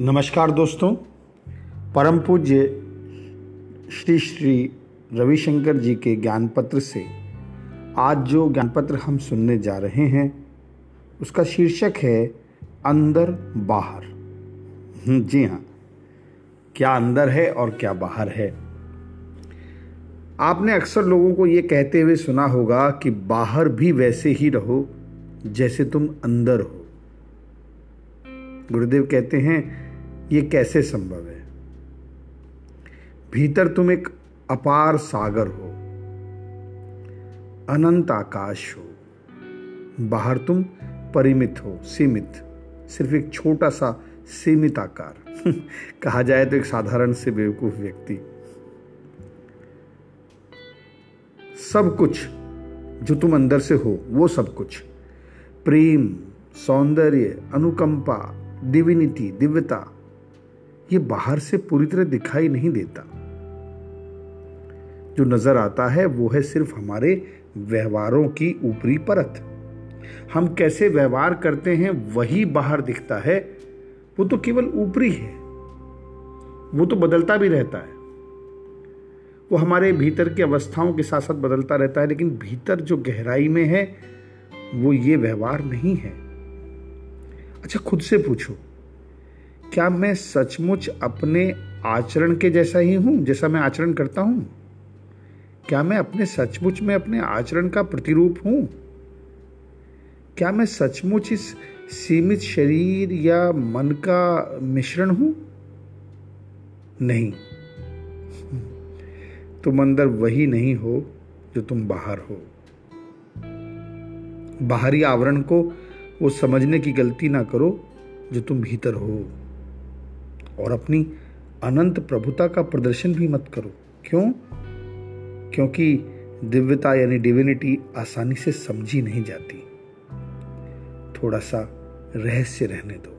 नमस्कार दोस्तों परम पूज्य श्री श्री रविशंकर जी के ज्ञान पत्र से आज जो ज्ञान पत्र हम सुनने जा रहे हैं उसका शीर्षक है अंदर बाहर। हम्म, जी हाँ क्या अंदर है और क्या बाहर है? आपने अक्सर लोगों को ये कहते हुए सुना होगा कि बाहर भी वैसे ही रहो जैसे तुम अंदर हो। गुरुदेव कहते हैं ये कैसे संभव है? भीतर तुम एक अपार सागर हो, अनंत आकाश हो, बाहर तुम परिमित हो, सीमित, सिर्फ़ एक छोटा सा सीमित आकार। कहा जाए तो एक साधारण से बेवकूफ़ व्यक्ति। सब कुछ जो तुम अंदर से हो, वो सब कुछ। प्रेम, सौंदर्य, अनुकंपा डिविनिटी दिव्यता ये बाहर से पूरी तरह दिखाई नहीं देता। जो नज़र आता है, वो है सिर्फ़ हमारे व्यवहारों की ऊपरी परत। हम कैसे व्यवहार करते हैं, वही बाहर दिखता है। वो तो केवल ऊपरी है। वो तो बदलता भी रहता है। वो हमारे भीतर की अवस्थाओं के साथ साथ बदलता रहता है, लेकिन भीतर जो गहराई में है, वो ये व्यवहार नहीं है। अच्छा खुद से पूछो। क्या मैं सचमुच अपने आचरण के जैसा ही हूँ, जैसा मैं आचरण करता हूँ? क्या मैं अपने सचमुच में अपने आचरण का प्रतिरूप हूँ? क्या मैं सचमुच इस सीमित शरीर या मन का मिश्रण हूँ? नहीं। तुम अंदर वही नहीं हो जो तुम बाहर हो। बाहरी आवरण को वो समझने की गलती ना करो जो तुम भीतर हो। और अपनी अनंत प्रभुता का प्रदर्शन भी मत करो। क्यों? क्योंकि दिव्यता यानी डिविनिटी आसानी से समझी नहीं जाती। थोड़ा सा रहस्य रहने दो।